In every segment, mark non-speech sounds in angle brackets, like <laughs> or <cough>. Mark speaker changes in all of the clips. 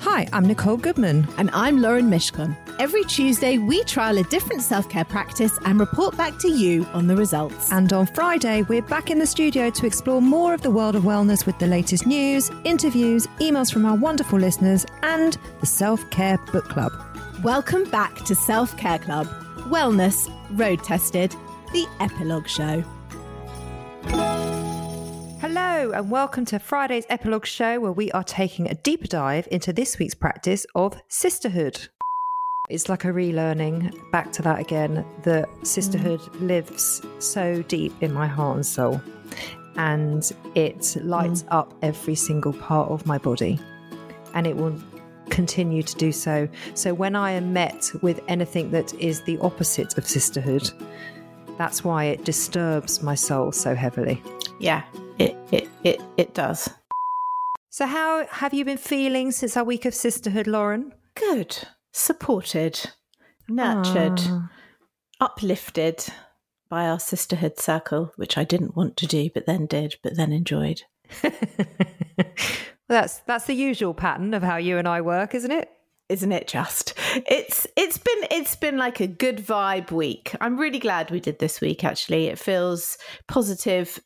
Speaker 1: Hi, I'm Nicole Goodman.
Speaker 2: And I'm Lauren Mishcon. Every Tuesday, we trial a different self care practice and report back to you on the results.
Speaker 1: And on Friday, we're back in the studio to explore more of the world of wellness with the latest news, interviews, emails from our wonderful listeners, and the Self Care Book Club.
Speaker 2: Welcome back to Self Care Club Wellness Road Tested, the Epilogue Show.
Speaker 1: Hello, and welcome to Friday's Epilogue Show, where we are taking a deeper dive into this week's practice of sisterhood. It's like a relearning back to that again that sisterhood mm. lives so deep in my heart and soul, and it lights mm. up every single part of my body, and it will continue to do so. So, when I am met with anything that is the opposite of sisterhood, that's why it disturbs my soul so heavily.
Speaker 3: Yeah, it, it, it, it does.
Speaker 1: So, how have you been feeling since our week of sisterhood, Lauren?
Speaker 3: Good. Supported, nurtured, ah. uplifted by our sisterhood circle, which I didn't want to do, but then did, but then enjoyed. <laughs>
Speaker 1: well, that's that's the usual pattern of how you and I work, isn't it?
Speaker 3: Isn't it just? It's it's been it's been like a good vibe week. I'm really glad we did this week actually. It feels positive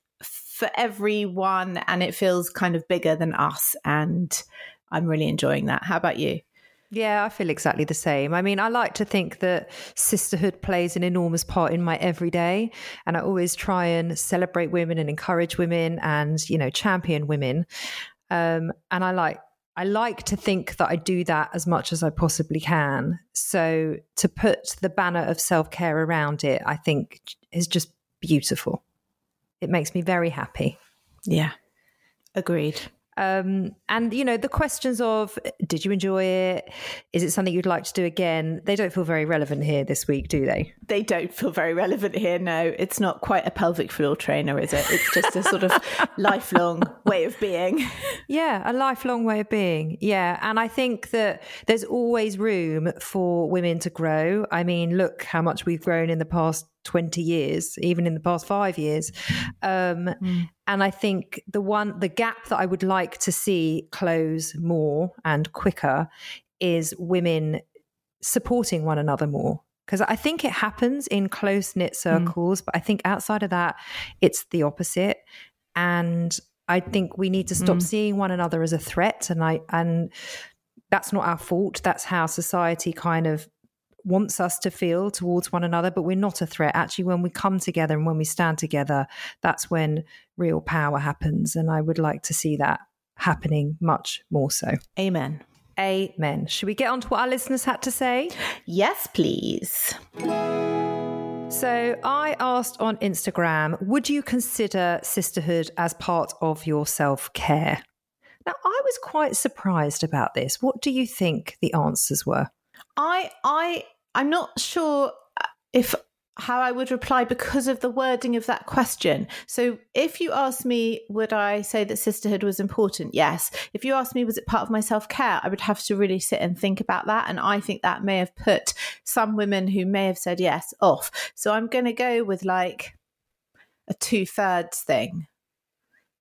Speaker 3: for everyone and it feels kind of bigger than us. And I'm really enjoying that. How about you?
Speaker 1: Yeah, I feel exactly the same. I mean, I like to think that sisterhood plays an enormous part in my everyday. And I always try and celebrate women and encourage women and, you know, champion women. Um, and I like I like to think that I do that as much as I possibly can. So to put the banner of self care around it, I think is just beautiful. It makes me very happy.
Speaker 3: Yeah, agreed.
Speaker 1: Um, and you know the questions of did you enjoy it? Is it something you'd like to do again? They don't feel very relevant here this week, do they?
Speaker 3: They don't feel very relevant here. No, it's not quite a pelvic floor trainer, is it? It's just a sort of <laughs> lifelong way of being.
Speaker 1: Yeah, a lifelong way of being. Yeah, and I think that there's always room for women to grow. I mean, look how much we've grown in the past 20 years, even in the past five years. Um, mm. And I think the one, the gap that I would like to see close more and quicker is women supporting one another more. Because I think it happens in close knit mm. circles, mm. but I think outside of that, it's the opposite. And I think we need to stop mm. seeing one another as a threat. And I, and that's not our fault. That's how society kind of wants us to feel towards one another, but we're not a threat. Actually, when we come together and when we stand together, that's when real power happens. And I would like to see that happening much more so.
Speaker 3: Amen.
Speaker 1: Amen. Should we get on to what our listeners had to say?
Speaker 3: Yes, please.
Speaker 1: So I asked on Instagram, would you consider sisterhood as part of your self care? Now, I was quite surprised about this. What do you think the answers were?
Speaker 3: I I I'm not sure uh, if how I would reply because of the wording of that question. So, if you ask me, would I say that sisterhood was important? Yes. If you ask me, was it part of my self care? I would have to really sit and think about that. And I think that may have put some women who may have said yes off. So, I'm going to go with like a two thirds thing.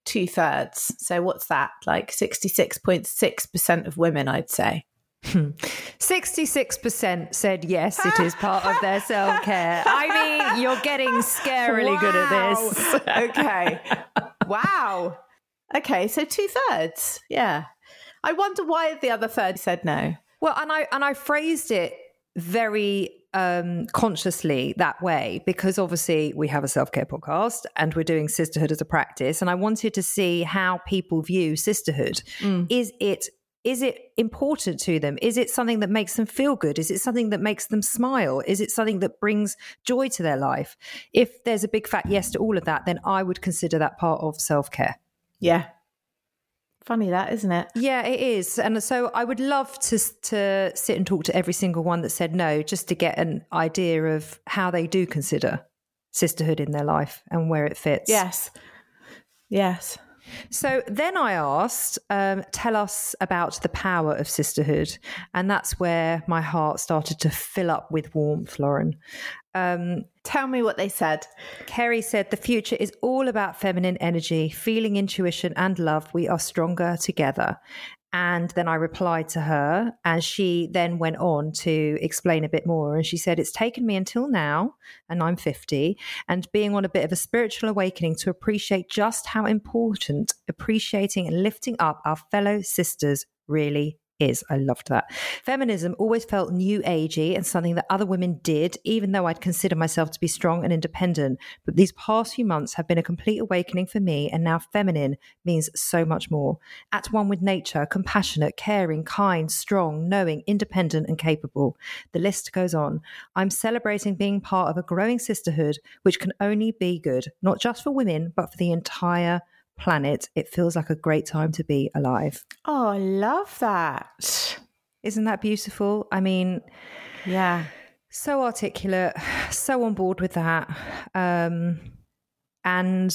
Speaker 3: Two thirds. So, what's that? Like 66.6% of women, I'd say.
Speaker 1: 66% said yes, it is part of their self care. I mean, you're getting scarily wow. good at this.
Speaker 3: okay. Wow. Okay, so two thirds. Yeah. I wonder why the other third said no.
Speaker 1: Well, and I and I phrased it very um, consciously that way because obviously we have a self care podcast and we're doing sisterhood as a practice. And I wanted to see how people view sisterhood. Mm. Is it is it important to them? Is it something that makes them feel good? Is it something that makes them smile? Is it something that brings joy to their life? If there's a big fat yes to all of that, then I would consider that part of self care.
Speaker 3: Yeah. Funny that, isn't it?
Speaker 1: Yeah, it is. And so I would love to to sit and talk to every single one that said no, just to get an idea of how they do consider sisterhood in their life and where it fits.
Speaker 3: Yes. Yes.
Speaker 1: So then I asked, um, tell us about the power of sisterhood. And that's where my heart started to fill up with warmth, Lauren. Um,
Speaker 3: Tell me what they said.
Speaker 1: Kerry said, the future is all about feminine energy, feeling intuition and love. We are stronger together. And then I replied to her, and she then went on to explain a bit more. And she said, It's taken me until now, and I'm 50, and being on a bit of a spiritual awakening to appreciate just how important appreciating and lifting up our fellow sisters really is. I loved that. Feminism always felt new agey and something that other women did, even though I'd consider myself to be strong and independent. But these past few months have been a complete awakening for me, and now feminine means so much more. At one with nature, compassionate, caring, kind, strong, knowing, independent, and capable. The list goes on. I'm celebrating being part of a growing sisterhood, which can only be good, not just for women, but for the entire planet, it feels like a great time to be alive.
Speaker 3: Oh, I love that.
Speaker 1: Isn't that beautiful? I mean,
Speaker 3: yeah.
Speaker 1: So articulate, so on board with that. Um, and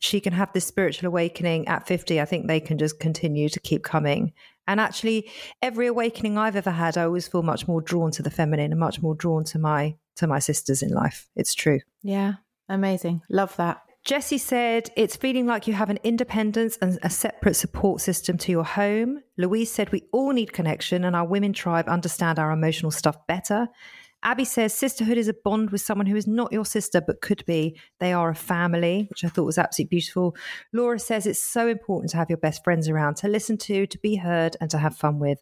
Speaker 1: she can have this spiritual awakening at 50. I think they can just continue to keep coming. And actually, every awakening I've ever had, I always feel much more drawn to the feminine and much more drawn to my to my sisters in life. It's true.
Speaker 3: Yeah. Amazing. Love that.
Speaker 1: Jessie said, it's feeling like you have an independence and a separate support system to your home. Louise said, we all need connection and our women tribe understand our emotional stuff better. Abby says, sisterhood is a bond with someone who is not your sister but could be. They are a family, which I thought was absolutely beautiful. Laura says, it's so important to have your best friends around, to listen to, to be heard, and to have fun with.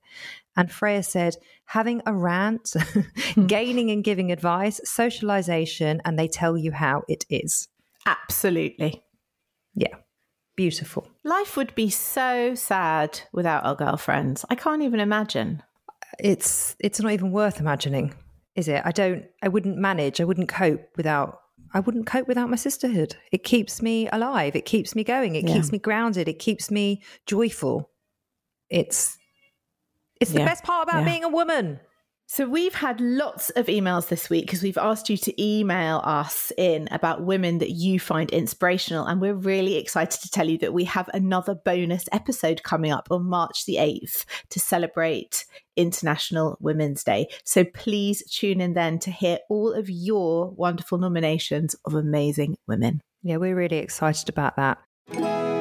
Speaker 1: And Freya said, having a rant, <laughs> hmm. gaining and giving advice, socialization, and they tell you how it is.
Speaker 3: Absolutely.
Speaker 1: Yeah. Beautiful.
Speaker 3: Life would be so sad without our girlfriends. I can't even imagine.
Speaker 1: It's it's not even worth imagining, is it? I don't I wouldn't manage, I wouldn't cope without I wouldn't cope without my sisterhood. It keeps me alive, it keeps me going, it yeah. keeps me grounded, it keeps me joyful. It's it's the yeah. best part about yeah. being a woman.
Speaker 3: So we've had lots of emails this week because we've asked you to email us in about women that you find inspirational. And we're really excited to tell you that we have another bonus episode coming up on March the 8th to celebrate International Women's Day. So please tune in then to hear all of your wonderful nominations of amazing women.
Speaker 1: Yeah, we're really excited about that.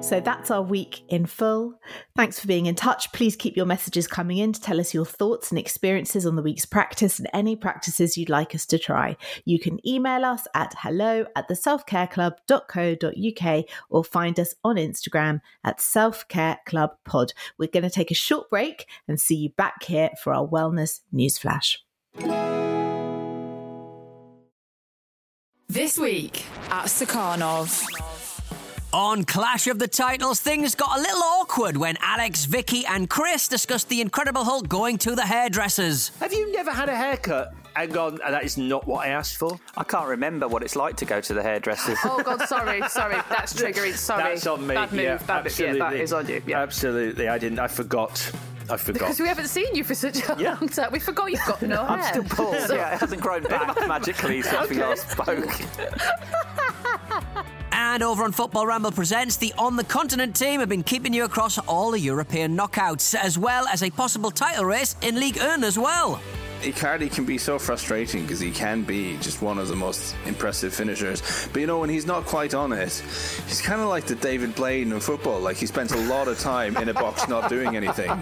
Speaker 3: So that's our week in full. Thanks for being in touch. Please keep your messages coming in to tell us your thoughts and experiences on the week's practice and any practices you'd like us to try. You can email us at hello at the selfcareclub.co.uk or find us on Instagram at selfcareclubpod. We're going to take a short break and see you back here for our wellness newsflash.
Speaker 4: This week at Stakhanov.
Speaker 5: On Clash of the Titles, things got a little awkward when Alex, Vicky, and Chris discussed the Incredible Hulk going to the hairdressers.
Speaker 6: Have you never had a haircut and gone, ah, that is not what I asked for?
Speaker 7: I can't remember what it's like to go to the hairdressers.
Speaker 8: oh, God, sorry, sorry. That's <laughs> triggering. Sorry.
Speaker 6: That's on me.
Speaker 8: Bad move.
Speaker 6: Yeah,
Speaker 8: bad absolutely. Yeah, that is on you. Yeah.
Speaker 6: Absolutely. I didn't. I forgot. I forgot.
Speaker 8: Because we haven't seen you for such a yeah. long time. We forgot you've got no
Speaker 7: hair. <laughs>
Speaker 8: I'm
Speaker 7: still bald. So. Yeah, it hasn't grown back <laughs> magically since okay. we last spoke.
Speaker 5: And over on Football Ramble Presents, the On the Continent team have been keeping you across all the European knockouts, as well as a possible title race in Ligue 1 as well.
Speaker 9: Icardi can be so frustrating because he can be just one of the most impressive finishers. But you know, when he's not quite on it, he's kind of like the David Blaine in football. Like he spends a lot of time in a box not doing anything. <laughs>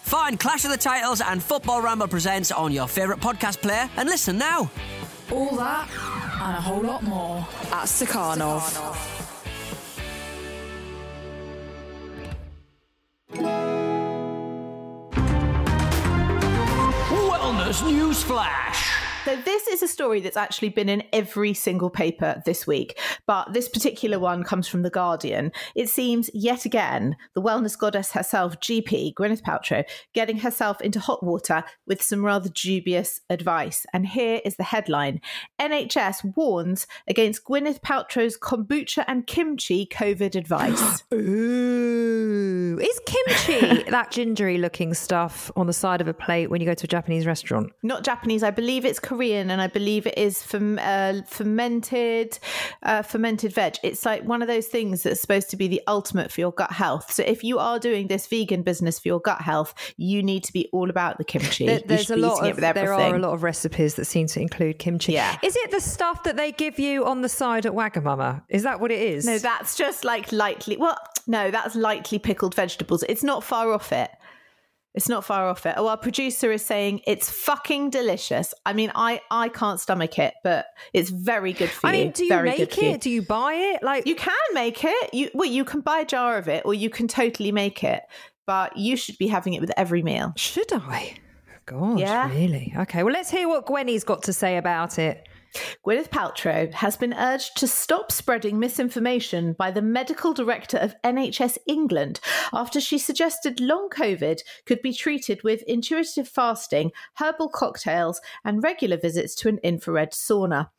Speaker 5: Find Clash of the Titles and Football Ramble Presents on your favourite podcast player and listen now.
Speaker 4: All that and a whole lot more at Stakhanov.
Speaker 5: Wellness News Flash.
Speaker 3: So, this is a story that's actually been in every single paper this week, but this particular one comes from The Guardian. It seems yet again the wellness goddess herself, GP, Gwyneth Paltrow, getting herself into hot water with some rather dubious advice. And here is the headline NHS warns against Gwyneth Paltrow's kombucha and kimchi COVID advice. <gasps>
Speaker 1: Ooh. Is kimchi <laughs> that gingery looking stuff on the side of a plate when you go to a Japanese restaurant?
Speaker 3: Not Japanese. I believe it's Korean, and I believe it is from uh, fermented uh, fermented veg. It's like one of those things that's supposed to be the ultimate for your gut health. So if you are doing this vegan business for your gut health, you need to be all about the kimchi.
Speaker 1: There- there's a lot of there are a lot of recipes that seem to include kimchi.
Speaker 3: Yeah.
Speaker 1: Is it the stuff that they give you on the side at Wagamama? Is that what it is?
Speaker 3: No, that's just like lightly. Well, no, that's lightly pickled vegetables. It's not far off it. It's not far off it. Oh, our producer is saying it's fucking delicious. I mean, I I can't stomach it, but it's very good for
Speaker 1: I
Speaker 3: you.
Speaker 1: I mean, do you
Speaker 3: very
Speaker 1: make
Speaker 3: for you.
Speaker 1: it? Do you buy it? Like
Speaker 3: You can make it. You well, you can buy a jar of it, or you can totally make it. But you should be having it with every meal.
Speaker 1: should I? God,
Speaker 3: Yeah.
Speaker 1: really? Okay, well, let's hear what Gwenny's got to say about it.
Speaker 3: Gwyneth Paltrow has been urged to stop spreading misinformation by the medical director of NHS England after she suggested long COVID could be treated with intuitive fasting, herbal cocktails, and regular visits to an infrared sauna.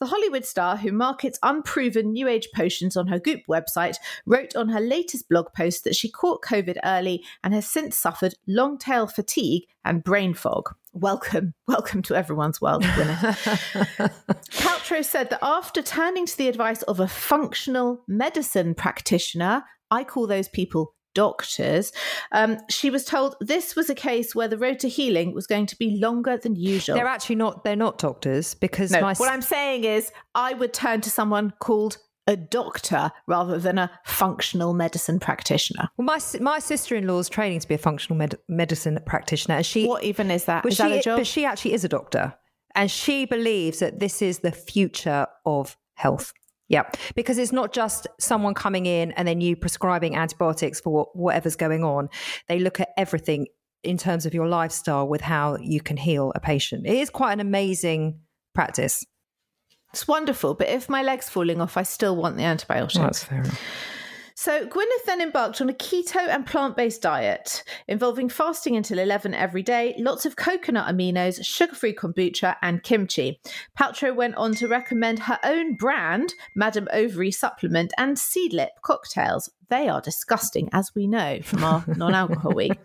Speaker 3: The Hollywood star, who markets unproven new age potions on her Goop website, wrote on her latest blog post that she caught COVID early and has since suffered long tail fatigue and brain fog. Welcome, <laughs> welcome to everyone's world, Gwyneth. <laughs> Paltrow said that after turning to the advice of a functional medicine practitioner, I call those people doctors, um, she was told this was a case where the road to healing was going to be longer than usual.
Speaker 1: They're actually not. They're not doctors because
Speaker 3: no,
Speaker 1: my
Speaker 3: what I'm saying is, I would turn to someone called a doctor rather than a functional medicine practitioner.
Speaker 1: well, my my sister in law is training to be a functional med- medicine practitioner, and she
Speaker 3: What even is that?
Speaker 1: But
Speaker 3: Is
Speaker 1: she,
Speaker 3: that a job?
Speaker 1: But she actually is a doctor, and she believes that this is the future of health. Yeah, because it's not just someone coming in and then you prescribing antibiotics for what, whatever's going on. They look at everything in terms of your lifestyle with how you can heal a patient. It is quite an amazing practice.
Speaker 3: It's wonderful, but if my leg's falling off, I still want the antibiotics.
Speaker 1: fair enough.
Speaker 3: So Gwyneth then embarked on a keto and plant-based diet involving fasting until 11 every day, lots of coconut aminos, sugar-free kombucha and kimchi. Paltrow went on to recommend her own brand, Madame Ovary supplement and Seedlip cocktails. They are disgusting, as we know from our <laughs> non-alcohol week.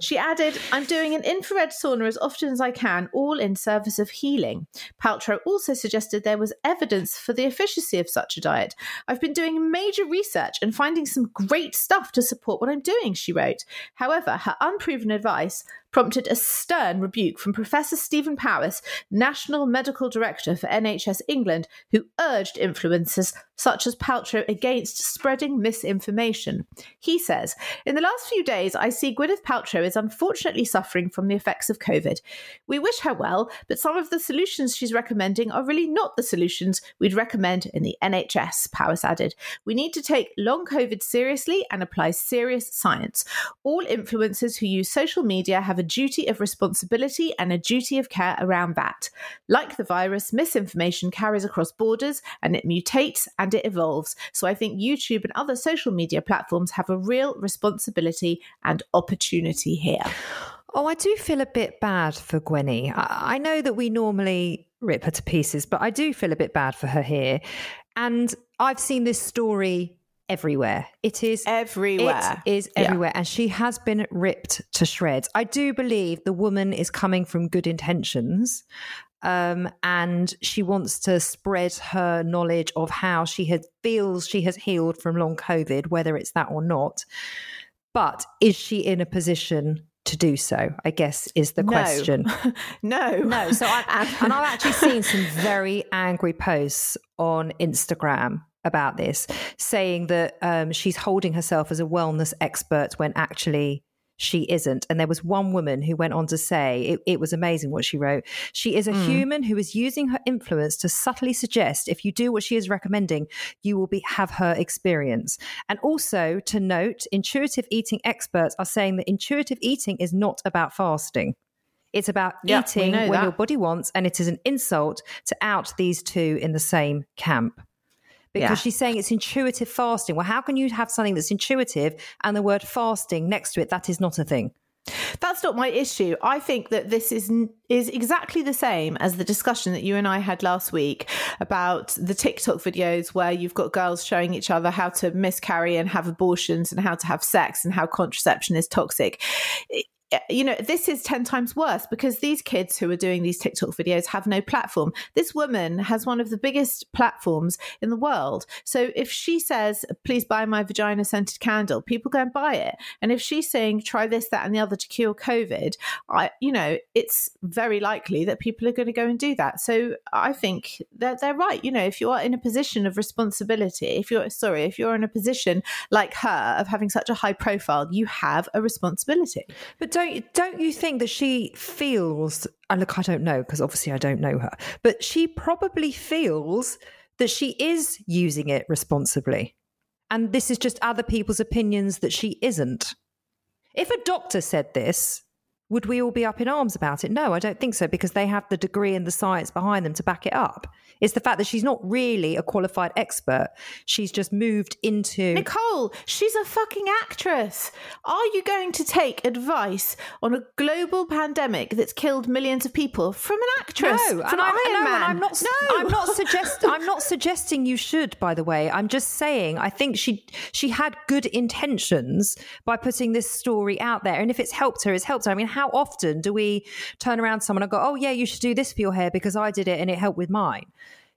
Speaker 3: She added, I'm doing an infrared sauna as often as I can, all in service of healing. Paltrow also suggested there was evidence for the efficacy of such a diet. I've been doing major research and finding some great stuff to support what I'm doing, she wrote. However, her unproven advice prompted a stern rebuke from Professor Stephen Powis, National Medical Director for NHS England, who urged influencers such as Paltrow against spreading misinformation. He says, In the last few days, I see Gwyneth Paltrow is unfortunately suffering from the effects of COVID. We wish her well, but some of the solutions she's recommending are really not the solutions we'd recommend in the NHS, Powis added. We need to take long COVID seriously and apply serious science. All influencers who use social media have a duty of responsibility and a duty of care around that. Like the virus, misinformation carries across borders and it mutates and it evolves. So I think YouTube and other social media platforms have a real responsibility and opportunity here.
Speaker 1: Oh, I do feel a bit bad for Gwenny. I, I know that we normally rip her to pieces, but I do feel a bit bad for her here. And I've seen this story everywhere. It is
Speaker 3: Everywhere.
Speaker 1: It is
Speaker 3: Yeah.
Speaker 1: everywhere. And she has been ripped to shreds. I do believe the woman is coming from good intentions. Um, and she wants to spread her knowledge of how she had, feels she has healed from long COVID, whether it's that or not. But is she in a position to do so? I guess is the
Speaker 3: No.
Speaker 1: question. <laughs>
Speaker 3: no.
Speaker 1: No. So I and I've actually seen some very angry posts on Instagram about this, saying that um, she's holding herself as a wellness expert when actually she isn't. And there was one woman who went on to say it, it was amazing what she wrote. She is a human who is using her influence to subtly suggest if you do what she is recommending, you will be have her experience. And also to note, intuitive eating experts are saying that intuitive eating is not about fasting. It's about eating when your body wants, and it is an insult to out these two in the same camp. Because
Speaker 3: Yeah.
Speaker 1: she's saying it's intuitive fasting. Well, how can you have something that's intuitive and the word fasting next to it? That is not a thing.
Speaker 3: That's not my issue. I think that this is is exactly the same as the discussion that you and I had last week about the TikTok videos where you've got girls showing each other how to miscarry and have abortions and how to have sex and how contraception is toxic. Eh, you know, this is 10 times worse because these kids who are doing these TikTok videos have no platform. This woman has one of the biggest platforms in the world. So if she says, please buy my vagina scented candle, people go and buy it. And if she's saying, try this, that, and the other to cure COVID, I, you know, it's very likely that people are going to go and do that. So I think that they're right. You know, if you are in a position of responsibility, if you're, sorry, if you're in a position like her of having such a high profile, you have a responsibility.
Speaker 1: But don't don't you think that she feels? And look, I don't know because obviously I don't know her, but she probably feels that she is using it responsibly, and this is just other people's opinions that she isn't. If a doctor said this, would we all be up in arms about it? No, I don't think so because they have the degree and the science behind them to back it up. It's the fact that she's not really a qualified expert. She's just moved into.
Speaker 3: Nicole, she's a fucking actress. Are you going to take advice on a global pandemic that's killed millions of people from an actress?
Speaker 1: No,
Speaker 3: from
Speaker 1: and I'm,
Speaker 3: Iron
Speaker 1: no,
Speaker 3: Man?
Speaker 1: I'm not.
Speaker 3: No.
Speaker 1: I'm not <laughs> suggest. I'm not suggesting you should. By the way, I'm just saying. I think she she had good intentions by putting this story out there, and if it's helped her, it's helped her. I mean, how often do we turn around to someone and go, "Oh yeah, you should do this for your hair because I did it and it helped with mine."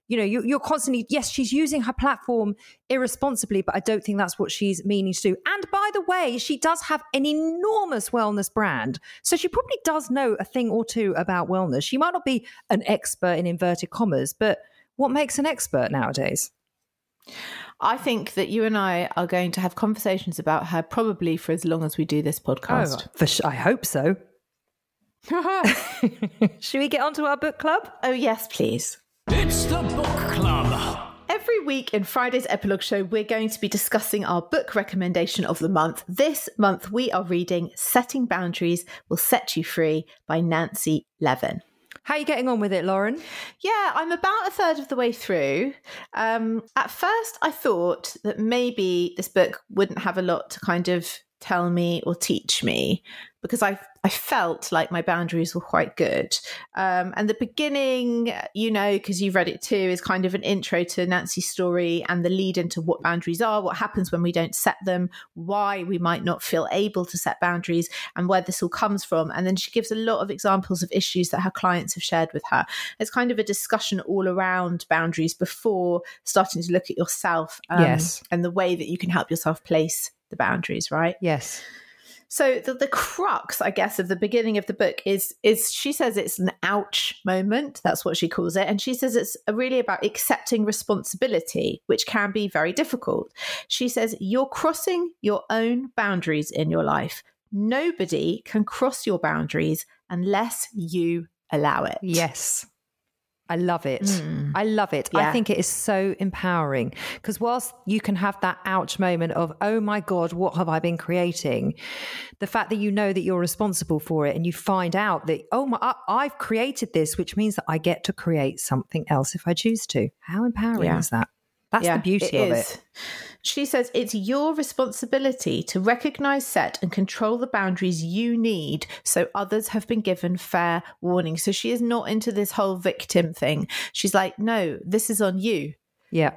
Speaker 1: You know, you, you're constantly yes, she's using her platform irresponsibly, but I don't think that's what she's meaning to do. And by the way, she does have an enormous wellness brand, so she probably does know a thing or two about wellness. She might not be an expert in inverted commas, but what makes an expert nowadays?
Speaker 3: I think that you and I are going to have conversations about her probably for as long as we do this oh, podcast.
Speaker 1: Oh, for sh- I hope so. <laughs> Should we get onto our book club?
Speaker 3: Oh, yes, please.
Speaker 5: It's the book club.
Speaker 3: Every week in Friday's epilogue show, we're going to be discussing our book recommendation of the month. This month, we are reading Setting Boundaries Will Set You Free by Nancy Levin.
Speaker 1: How are you getting on with it, Lauren?
Speaker 3: Yeah, I'm about a third of the way through. Um, at first, I thought that maybe this book wouldn't have a lot to kind of tell me or teach me because I I felt like my boundaries were quite good. Um, and the beginning, you know, because you've read it too, is kind of an intro to Nancy's story and the lead into what boundaries are, what happens when we don't set them, why we might not feel able to set boundaries, and where this all comes from. And then she gives a lot of examples of issues that her clients have shared with her. It's kind of a discussion all around boundaries before starting to look at yourself um,
Speaker 1: Yes.
Speaker 3: and the way that you can help yourself place the boundaries, right?
Speaker 1: Yes.
Speaker 3: So the, the crux, I guess, of the beginning of the book is is she says it's an ouch moment. That's what she calls it, and she says it's really about accepting responsibility, which can be very difficult. She says you're crossing your own boundaries in your life. Nobody can cross your boundaries unless you allow it.
Speaker 1: Yes. I love it.
Speaker 3: Mm.
Speaker 1: I love it. I think it is so empowering because whilst you can have that ouch moment of, oh my God, what have I been creating? The fact that you know that you're responsible for it and you find out that, oh my, I- I've created this, which means that I get to create something else if I choose to. How empowering
Speaker 3: Yeah.
Speaker 1: is that? That's
Speaker 3: Yeah,
Speaker 1: the beauty
Speaker 3: it
Speaker 1: of
Speaker 3: is.
Speaker 1: it.
Speaker 3: She says it's your responsibility to recognize, set, and control the boundaries you need so others have been given fair warning. So she is not into this whole victim thing. She's like, no, this is on you.
Speaker 1: Yeah.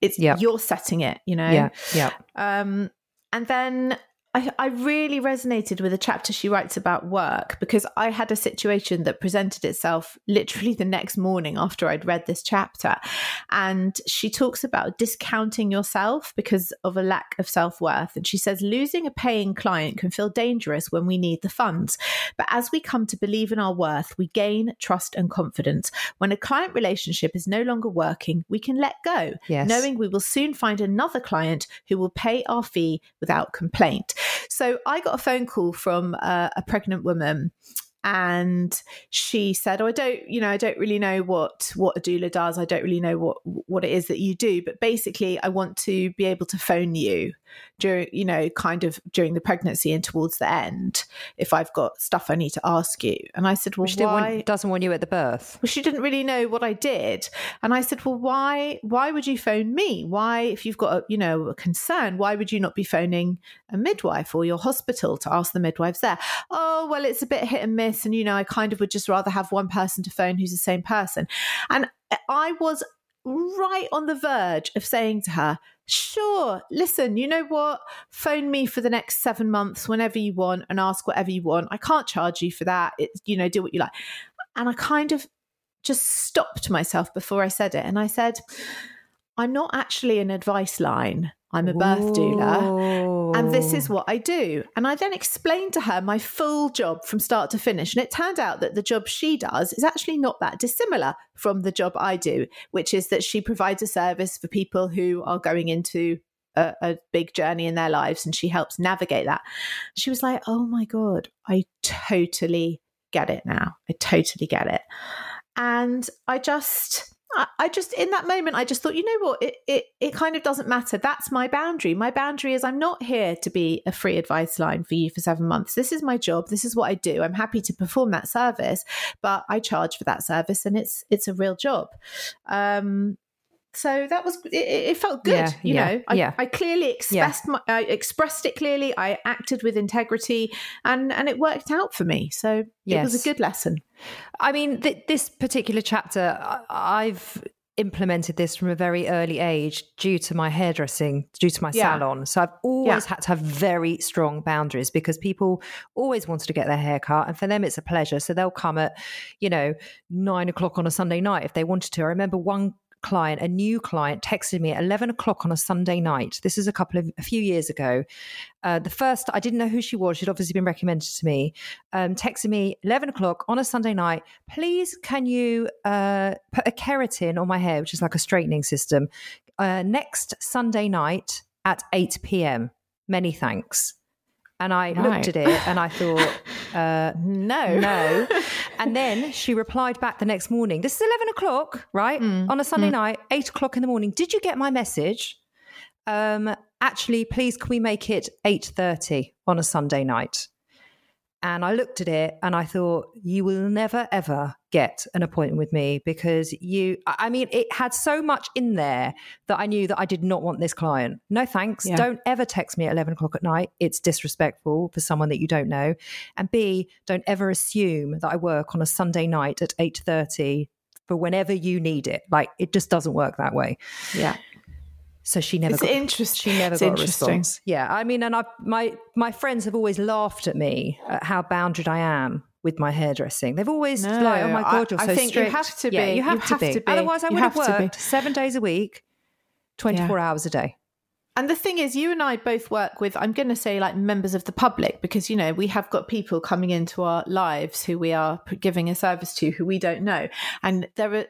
Speaker 3: It's
Speaker 1: Yeah.
Speaker 3: you're setting it, you know?
Speaker 1: Yeah. Yeah.
Speaker 3: Um, and then I, I really resonated with a chapter she writes about work because I had a situation that presented itself literally <laughs> the next morning after I'd read this chapter. And she talks about discounting yourself because of a lack of self worth. And she says, losing a paying client can feel dangerous when we need the funds. But as we come to believe in our worth, we gain trust and confidence. When a client relationship is no longer working, we can let go,
Speaker 1: Yes.
Speaker 3: knowing we will soon find another client who will pay our fee without complaint. So I got a phone call from uh, a pregnant woman and she said, "Oh, I don't, you know, I don't really know what what a doula does. I don't really know what what it is that you do, but basically, I want to be able to phone you during, you know, kind of during the pregnancy and towards the end if I've got stuff I need to ask you." And I said, "Well,
Speaker 1: She didn't
Speaker 3: why?"
Speaker 1: want, doesn't want you at the birth.
Speaker 3: well, she didn't really know what I did, and I said, "Well, why? Why would you phone me? Why, if you've got a you know a concern, why would you not be phoning a midwife or your hospital to ask the midwives there?" Oh, well, it's a bit hit and miss, and you know, I kind of would just rather have one person to phone who's the same person, and I was right on the verge of saying to her, Sure, listen, you know what? Phone me for the next seven months whenever you want and ask whatever you want. I can't charge you for that. It's, you know, do what you like. And I kind of just stopped myself before I said it. And I said, I'm not actually an advice line. I'm a birth doula, and this oh. is what I do. And I then explained to her my full job from start to finish. And it turned out that the job she does is actually not that dissimilar from the job I do, which is that she provides a service for people who are going into a, a big journey in their lives and she helps navigate that. She was like, Oh my God, I totally get it now. I totally get it. And I just, I just in that moment I just thought, you know what, it, it it kind of doesn't matter. That's my boundary. My boundary is I'm not here to be a free advice line for you for seven months. This is my job. This is what I do. I'm happy to perform that service, but I charge for that service, and it's it's a real job. Um, so that was it, it felt good
Speaker 1: Yeah,
Speaker 3: you
Speaker 1: yeah,
Speaker 3: know I,
Speaker 1: yeah.
Speaker 3: I clearly expressed my, I expressed it clearly I acted with integrity and and it worked out for me so it was a good lesson
Speaker 1: I mean, th- this particular chapter, I've implemented this from a very early age due to my hairdressing, due to my
Speaker 3: Yeah.
Speaker 1: salon. So I've always
Speaker 3: Yeah.
Speaker 1: had to have very strong boundaries because people always wanted to get their hair cut. And for them, it's a pleasure. So they'll come at, you know, nine o'clock on a Sunday night if they wanted to. I remember one client, a new client, texted me at 11 o'clock on a Sunday night. This is a couple of, a few years ago. Uh, the first, I didn't know who she was. She'd obviously been recommended to me. Um, texted me 11 o'clock on a Sunday night. Please, can you uh, put a keratin on my hair, which is like a straightening system, uh, next Sunday night at 8 p.m. Many thanks. And I
Speaker 3: Right.
Speaker 1: looked at it and I thought, <laughs> uh,
Speaker 3: no,
Speaker 1: no. <laughs> and then she replied back the next morning. This is 11 o'clock, right?
Speaker 3: Mm,
Speaker 1: On a Sunday night, 8 o'clock in the morning. Did you get my message? Um, actually, please, can we make it 8.30 on a Sunday night? And I looked at it and I thought, you will never, ever get an appointment with me because you, I mean, it had so much in there that I knew that I did not want this client. No thanks.
Speaker 3: Yeah.
Speaker 1: Don't ever text me at 11 o'clock at night. It's disrespectful for someone that you don't know. And B, don't ever assume that I work on a Sunday night at 8.30 for whenever you need it. Like, it just doesn't work that way.
Speaker 3: yeah
Speaker 1: So she never
Speaker 3: It's
Speaker 1: got
Speaker 3: interesting.
Speaker 1: She never
Speaker 3: It's
Speaker 1: got a
Speaker 3: interesting.
Speaker 1: response. Yeah, I mean, and I my my friends have always laughed at me at how boundaried I am with my hairdressing. They've always
Speaker 3: No,
Speaker 1: like, "Oh my
Speaker 3: I-
Speaker 1: god, you're
Speaker 3: I
Speaker 1: so
Speaker 3: think you have to
Speaker 1: Yeah,
Speaker 3: be.
Speaker 1: you have,
Speaker 3: You
Speaker 1: to,
Speaker 3: have
Speaker 1: be.
Speaker 3: to be.
Speaker 1: Otherwise, I
Speaker 3: You
Speaker 1: would have
Speaker 3: have
Speaker 1: worked seven days a week, twenty four hours a day.
Speaker 3: And the thing is, you and I both work with, I'm going to say, like members of the public, because, you know, we have got people coming into our lives who we are giving a service to who we don't know. And there are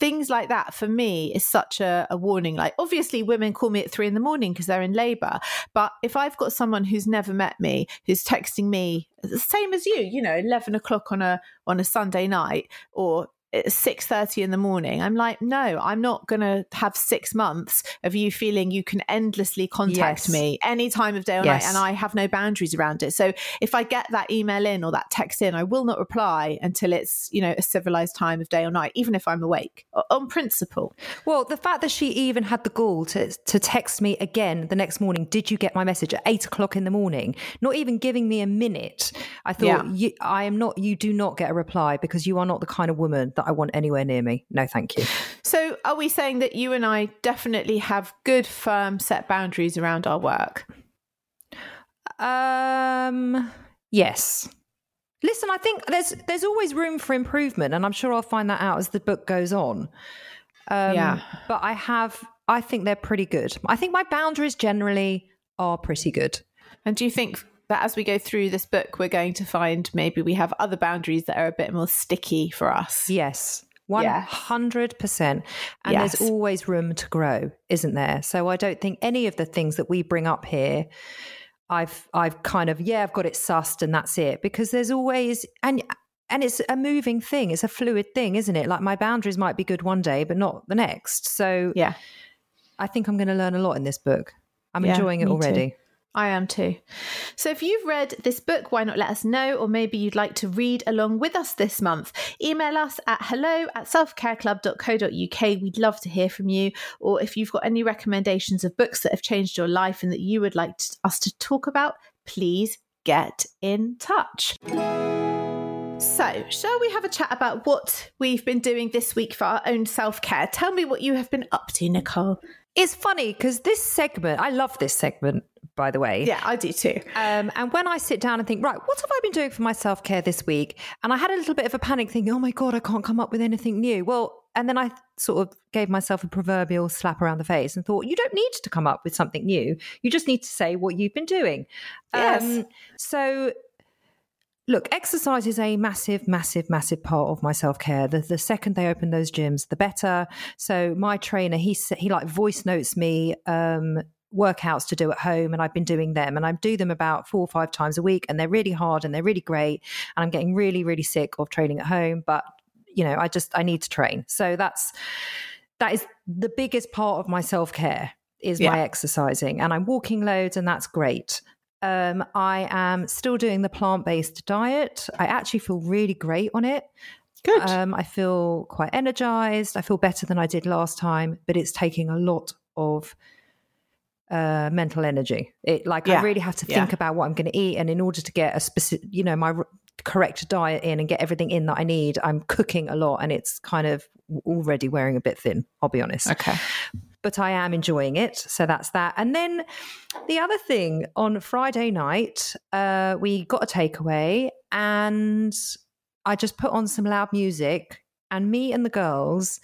Speaker 3: things like that for me is such a, a warning. Like, obviously, women call me at three in the morning because they're in labor. But if I've got someone who's never met me, who's texting me, the same as you, you know, 11 o'clock on a, on a Sunday night or it's six thirty in the morning. I'm like, no, I'm not going to have six months of you feeling you can endlessly contact
Speaker 1: Yes.
Speaker 3: me any time of day or
Speaker 1: Yes.
Speaker 3: night, and I have no boundaries around it. So if I get that email in or that text in, I will not reply until it's you know a civilized time of day or night, even if I'm awake on principle.
Speaker 1: Well, the fact that she even had the gall to to text me again the next morning, did you get my message at eight o'clock in the morning? Not even giving me a minute. I thought,
Speaker 3: Yeah.
Speaker 1: you, I am not. You do not get a reply because you are not the kind of woman that I want anywhere near me. No, thank you.
Speaker 3: So are we saying that you and I definitely have good, firm, set boundaries around our work?
Speaker 1: Um, yes. Listen, I think there's there's always room for improvement, and I'm sure I'll find that out as the book goes on. Um,
Speaker 3: Yeah.
Speaker 1: But I have, I think they're pretty good. I think my boundaries generally are pretty good.
Speaker 3: And do you think that as we go through this book, we're going to find maybe we have other boundaries that are a bit more sticky for us?
Speaker 1: Yes. Hundred percent, and
Speaker 3: Yes.
Speaker 1: there's always room to grow, isn't there? So I don't think any of the things that we bring up here, I've I've kind of yeah, I've got it sussed and that's it because there's always and and it's a moving thing, it's a fluid thing, isn't it? Like my boundaries might be good one day, but not the next. So
Speaker 3: Yeah.
Speaker 1: I think I'm going to learn a lot in this book. I'm
Speaker 3: Yeah,
Speaker 1: enjoying it
Speaker 3: already. too. I am too. So if you've read this book, why not let us know? Or maybe you'd like to read along with us this month. Email us at hello at selfcareclub.co.uk. We'd love to hear from you. Or if you've got any recommendations of books that have changed your life and that you would like to, us to talk about, please get in touch. So, shall we have a chat about what we've been doing this week for our own self care? Tell me what you have been up to, Nicole.
Speaker 1: It's funny because this segment, I love this segment, by the way.
Speaker 3: Yeah, I do too.
Speaker 1: Um, and when I sit down and think, right, what have I been doing for my self care this week? And I had a little bit of a panic thinking, oh my God, I can't come up with anything new. Well, and then I sort of gave myself a proverbial slap around the face and thought, you don't need to come up with something new. You just need to say what you've been doing.
Speaker 3: Yes.
Speaker 1: Um, so look, exercise is a massive, massive, massive part of my self care. The, the second they open those gyms, the better. So my trainer, he he like voice notes me um, workouts to do at home, and I've been doing them, and I do them about four or five times a week, and they're really hard and they're really great, and I'm getting really, really sick of training at home, but you know, I just I need to train. So that's that is the biggest part of my self care is my exercising, and I'm walking loads, and that's great. Um, I am still doing the plant based diet. I actually feel really great on it.
Speaker 3: Good.
Speaker 1: Um, I feel quite energized. I feel better than I did last time, but it's taking a lot of uh, mental energy. It like
Speaker 3: Yeah.
Speaker 1: I really have to
Speaker 3: Yeah.
Speaker 1: think about what I'm going to eat, and in order to get a specific, you know, my r- correct diet in and get everything in that I need, I'm cooking a lot, and it's kind of already wearing a bit thin. I'll be honest
Speaker 3: Okay.
Speaker 1: But I am enjoying it. So that's that. And then the other thing on Friday night, uh, we got a takeaway and I just put on some loud music, and me and the girls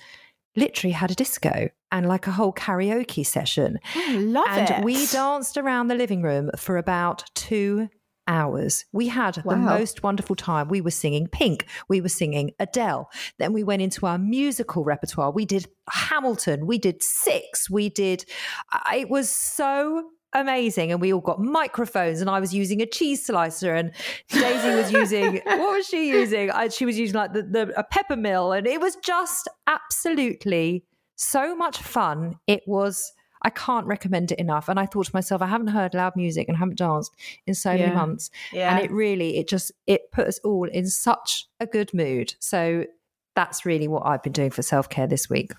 Speaker 1: literally had a disco and like a whole karaoke session.
Speaker 3: I love
Speaker 1: and
Speaker 3: it.
Speaker 1: we danced around the living room for about two hours. We had the most wonderful time. We were singing Pink, we were singing Adele. Then we went into our musical repertoire. We did Hamilton, we did Six, we did. Uh, it was so amazing and we all got microphones and i was using a cheese slicer and daisy was using <laughs> what was she using I, she was using like the, the a pepper mill and it was just absolutely so much fun it was i can't recommend it enough. And i thought to myself i haven't heard loud music and haven't danced in so many months.
Speaker 3: Yeah.
Speaker 1: and it really it just it put us all in such a good mood. So that's really what i've been doing for self-care this week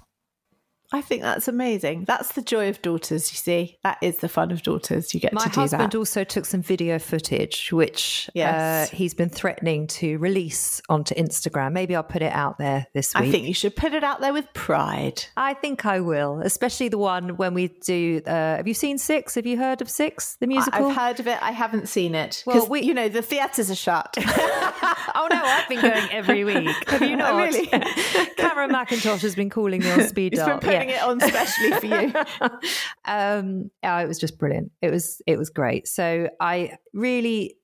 Speaker 3: I think that's amazing. That's the joy of daughters, you see. That is the fun of daughters. You get
Speaker 1: My
Speaker 3: to do
Speaker 1: husband
Speaker 3: that.
Speaker 1: also took some video footage, which
Speaker 3: Yes.
Speaker 1: uh, he's been threatening to release onto Instagram. Maybe I'll put it out there this week.
Speaker 3: I think you should put it out there with pride.
Speaker 1: I think I will, especially the one when we do. Uh, have you seen Six? Have you heard of Six, the musical?
Speaker 3: I've heard of it. I haven't seen it.
Speaker 1: Well, we-
Speaker 3: you know, the theatres are shut. <laughs> <laughs>
Speaker 1: oh no, I've been going every week. Have you <laughs> not?
Speaker 3: Oh, really?
Speaker 1: Cameron Mackintosh has been calling me on speed dial.
Speaker 3: Been putting it on specially for you. <laughs>
Speaker 1: um, yeah, it was just brilliant. It was it was great. So I really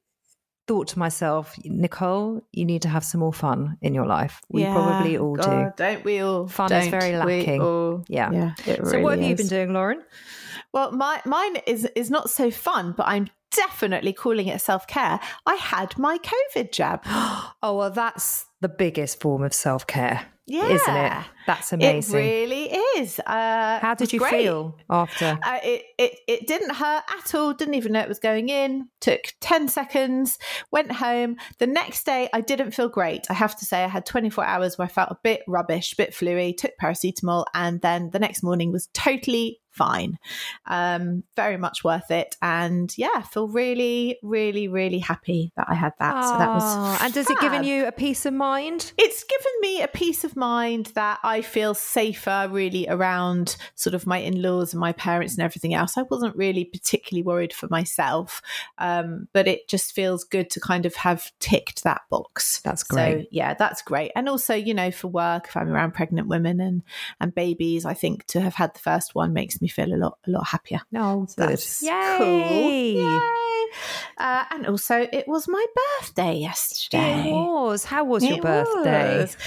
Speaker 1: thought to myself, Nicole, you need to have some more fun in your life. We
Speaker 3: Yeah,
Speaker 1: probably all do.
Speaker 3: God, Don't we all?
Speaker 1: Fun is
Speaker 3: Don't
Speaker 1: very lacking.
Speaker 3: all?
Speaker 1: Yeah.
Speaker 3: Yeah. it
Speaker 1: so what have
Speaker 3: really
Speaker 1: you been doing, Lauren?
Speaker 3: Well, my mine is is not so fun, but I'm definitely calling it self care. I had my COVID jab. <gasps>
Speaker 1: Oh well, that's the biggest form of self care,
Speaker 3: Yeah,
Speaker 1: isn't it? That's amazing.
Speaker 3: It really is. Uh,
Speaker 1: How did you
Speaker 3: great.
Speaker 1: feel after?
Speaker 3: Uh, it, it it didn't hurt at all. Didn't even know it was going in. Took ten seconds. Went home. The next day, I didn't feel great. I have to say, I had twenty four hours where I felt a bit rubbish, a bit fluey. Took paracetamol, and then the next morning was totally fine. Um, very much worth it. And yeah, feel really, really, really happy that I had that. so that was.
Speaker 1: Oh, and does it given you a peace of mind?
Speaker 3: It's given me a peace of mind that I feel safer really around sort of my in laws and my parents and everything else. I wasn't really particularly worried for myself, um, but it just feels good to kind of have ticked that box.
Speaker 1: That's
Speaker 3: So
Speaker 1: great.
Speaker 3: yeah, that's great. And also, you know, for work, if I'm around pregnant women and and babies, I think to have had the first one makes me feel a lot a lot happier.
Speaker 1: No,
Speaker 3: So that's
Speaker 1: Yay.
Speaker 3: cool. Yay. Uh, and also, it was my birthday yesterday.
Speaker 1: It was. How was your birthday?
Speaker 3: was.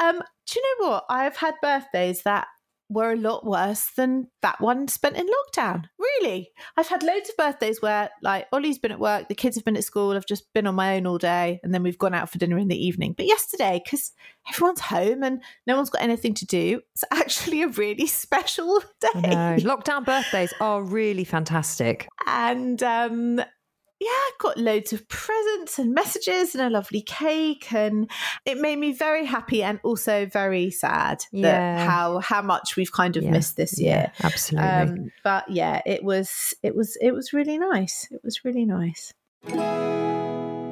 Speaker 3: Um, do you know what? I've had birthdays that were a lot worse than that one spent in lockdown. Really. I've had loads of birthdays where like Ollie's been at work, the kids have been at school, I've just been on my own all day, and then we've gone out for dinner in the evening. But yesterday, because everyone's home and no one's got anything to do, it's <laughs> actually a really special <laughs> day.
Speaker 1: Lockdown birthdays are really fantastic.
Speaker 3: And um yeah, I got loads of presents and messages and a lovely cake, and it made me very happy and also very sad
Speaker 1: Yeah.
Speaker 3: that how how much we've kind of
Speaker 1: Yeah.
Speaker 3: missed this year.
Speaker 1: Yeah, absolutely.
Speaker 3: Um, but yeah, it was it was it was really nice. It was really nice.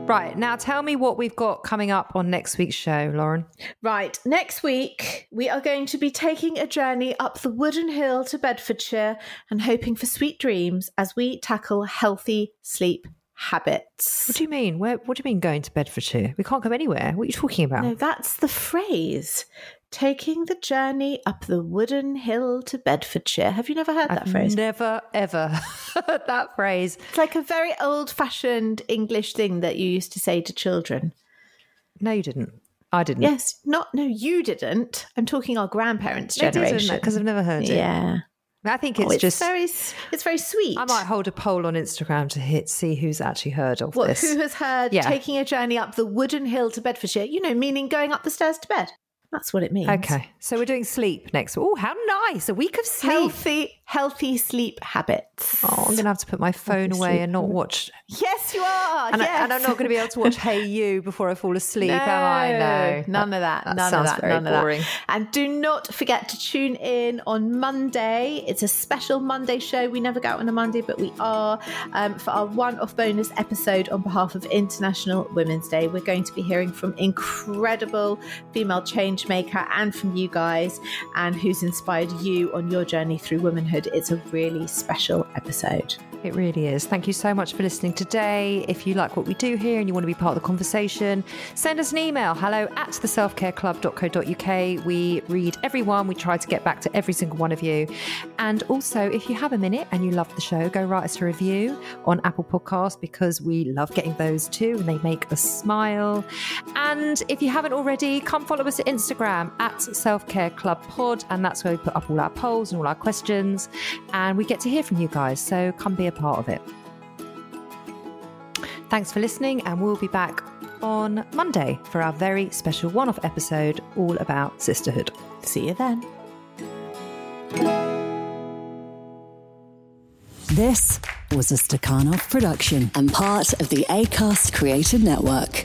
Speaker 1: Right, now tell me what we've got coming up on next week's show, Lauren.
Speaker 3: Right, next week we are going to be taking a journey up the wooden hill to Bedfordshire and hoping for sweet dreams as we tackle healthy sleep habits.
Speaker 1: What do you mean? Where, what do you mean going to Bedfordshire? We can't go anywhere. What are you talking about?
Speaker 3: No, that's the phrase. Taking the journey up the wooden hill to Bedfordshire. Have you never heard that
Speaker 1: I've
Speaker 3: phrase?
Speaker 1: Never, ever <laughs> heard that phrase.
Speaker 3: It's like a very old fashioned English thing that you used to say to children.
Speaker 1: No, you didn't. I didn't.
Speaker 3: Yes, not, no, you didn't. I'm talking our grandparents' generation.
Speaker 1: because I've never heard it.
Speaker 3: Yeah.
Speaker 1: I think
Speaker 3: Oh,
Speaker 1: it's, just.
Speaker 3: very, it's very sweet.
Speaker 1: I might hold a poll on Instagram to hit see who's actually heard of
Speaker 3: What,
Speaker 1: this.
Speaker 3: who has heard
Speaker 1: Yeah.
Speaker 3: taking a journey up the wooden hill to Bedfordshire? You know, meaning going up the stairs to bed. That's what it means.
Speaker 1: Okay, so we're doing sleep next. Oh, how nice! A week of sleep.
Speaker 3: Healthy, healthy sleep habits.
Speaker 1: Oh, I'm going to have to put my phone away
Speaker 3: sleep
Speaker 1: and not watch.
Speaker 3: Yes, you are.
Speaker 1: And,
Speaker 3: yes.
Speaker 1: I, and I'm not going to be able to watch Hey You before I fall asleep, am I? No,
Speaker 3: none of that.
Speaker 1: That
Speaker 3: none
Speaker 1: sounds
Speaker 3: of that.
Speaker 1: very
Speaker 3: none of
Speaker 1: boring.
Speaker 3: that. And do not forget to tune in on Monday. It's a special Monday show. We never go out on a Monday, but we are um, for our one-off bonus episode on behalf of International Women's Day. We're going to be hearing from incredible female change maker and from you guys, and who's inspired you on your journey through womanhood. It's a really special episode.
Speaker 1: It really is. Thank you so much for listening today. If you like what we do here and you want to be part of the conversation, send us an email hello at theselfcareclub.co.uk. We read everyone, we try to get back to every single one of you. And also, if you have a minute and you love the show, go write us a review on Apple Podcasts because we love getting those too and they make us smile. And if you haven't already, come follow us at Instagram at Self Care Club Pod, and that's where we put up all our polls and all our questions, and we get to hear from you guys. So come be a part of it. Thanks for listening, and we'll be back on Monday for our very special one off episode all about sisterhood.
Speaker 3: See you then.
Speaker 10: This was a Stakhanov production and part of the ACAST Creative Network.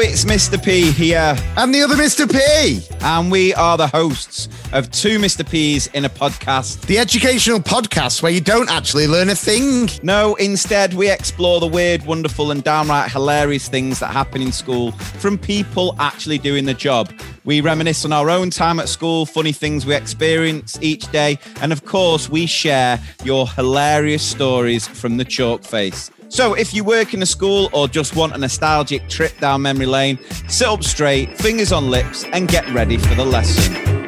Speaker 11: Hello, it's Mr. P here. And the other Mr. P. And we are the hosts of Two Mr. P's in a podcast.
Speaker 12: The educational podcast where you don't actually learn a thing.
Speaker 11: No, instead, we explore the weird, wonderful, and downright hilarious things that happen in school from people actually doing the job. We reminisce on our own time at school, funny things we experience each day, and of course, we share your hilarious stories from the chalk face. So, if you work in a school or just want a nostalgic trip down memory lane, sit up straight, fingers on lips, and get ready for the lesson.